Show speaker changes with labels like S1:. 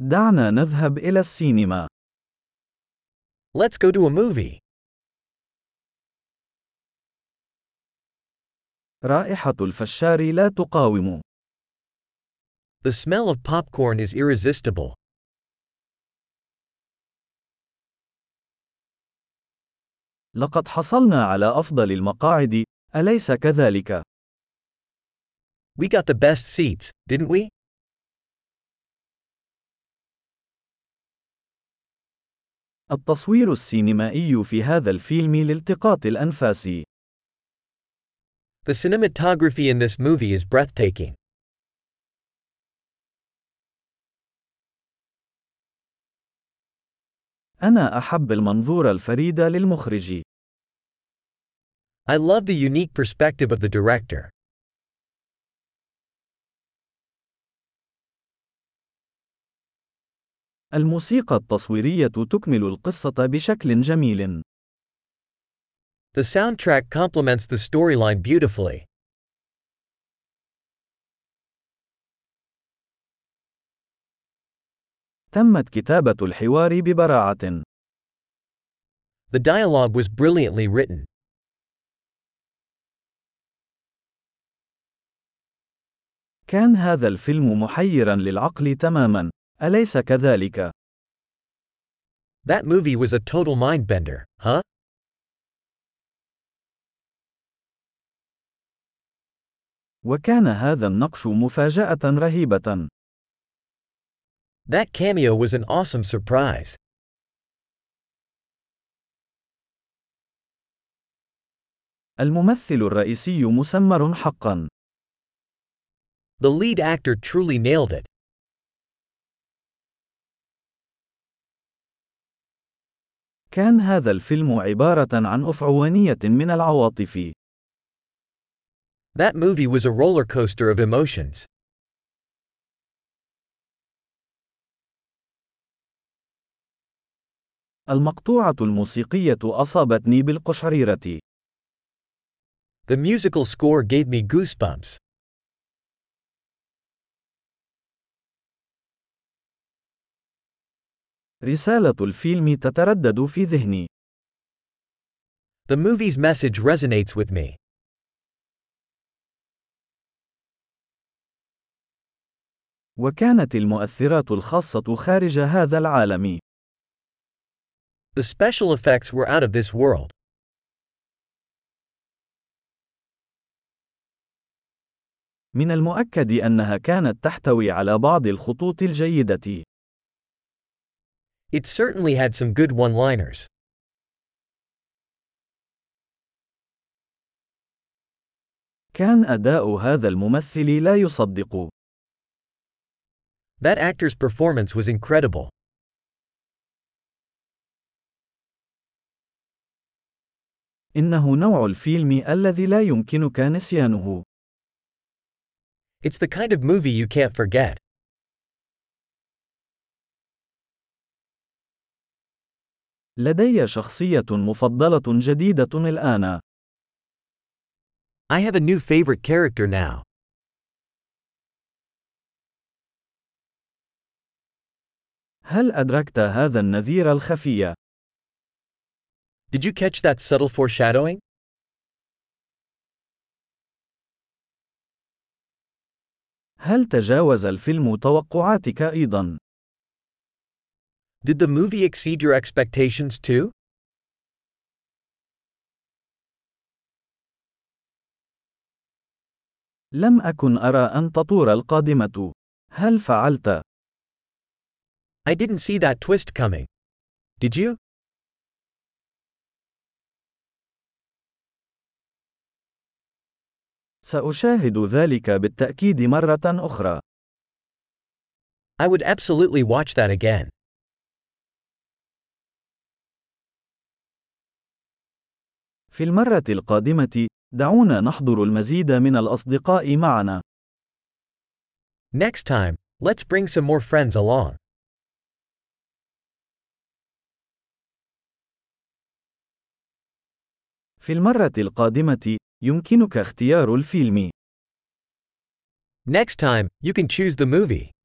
S1: دعنا نذهب إلى السينما.
S2: Let's go to a movie.
S1: رائحة الفشار لا تقاوم.
S2: The smell of popcorn is irresistible.
S1: لقد حصلنا على أفضل المقاعد، أليس كذلك؟
S2: We got the best seats, didn't we?
S1: التصوير السينمائي في هذا الفيلم لالتقاط الأنفاس.
S2: The cinematography in this movie is breathtaking.
S1: أنا أحب المنظور الفريد للمخرج.
S2: I love the unique perspective of the director.
S1: الموسيقى التصويرية تكمل القصة بشكل جميل.
S2: The soundtrack complements the storyline beautifully.
S1: تمت كتابة الحوار ببراعة.
S2: The dialogue was brilliantly written.
S1: كان هذا الفيلم محيرا للعقل تماما، أليس كذلك؟
S2: That movie was a total mindbender, huh?
S1: وكان هذا النقش مفاجأة رهيبة.
S2: That cameo was an awesome surprise.
S1: الممثل الرئيسي مسمر حقا.
S2: The lead actor truly nailed it.
S1: كان هذا الفيلم عبارة عن أفعوانية من العواطف.
S2: That movie was a roller coaster of emotions.
S1: المقطوعة الموسيقية أصابتني بالقشعريرة.
S2: The musical score gave me goosebumps.
S1: رسالة الفيلم تتردد في ذهني.
S2: The movie's message resonates with me.
S1: وكانت المؤثرات الخاصة خارج هذا العالم.
S2: The special effects were out of this world.
S1: من المؤكد أنها كانت تحتوي على بعض الخطوط الجيدة.
S2: It certainly had some good one-liners.
S1: كان أداء هذا الممثل لا يصدق.
S2: That actor's performance was incredible.
S1: إنه نوع الفيلم الذي لا يمكنك نسيانه.
S2: It's the kind of movie you can't forget.
S1: لدي شخصية مفضلة جديدة الآن.
S2: I have a new favorite character now.
S1: هل أدركت هذا النذير الخفي؟
S2: Did you catch that subtle foreshadowing?
S1: هل تجاوز الفيلم توقعاتك أيضا؟
S2: Did the movie exceed your expectations too?
S1: لم أكن أرى أن تطور القادمة. هل فعلت؟
S2: I didn't see that twist coming. Did you?
S1: سأشاهد ذلك بالتأكيد مرة أخرى.
S2: I would absolutely watch that again.
S1: في المرة القادمة، دعونا نحضر المزيد من الأصدقاء معنا.
S2: Next time, let's bring some more friends along.
S1: في المرة القادمة، يمكنك اختيار الفيلم.
S2: Next time, you can choose the movie.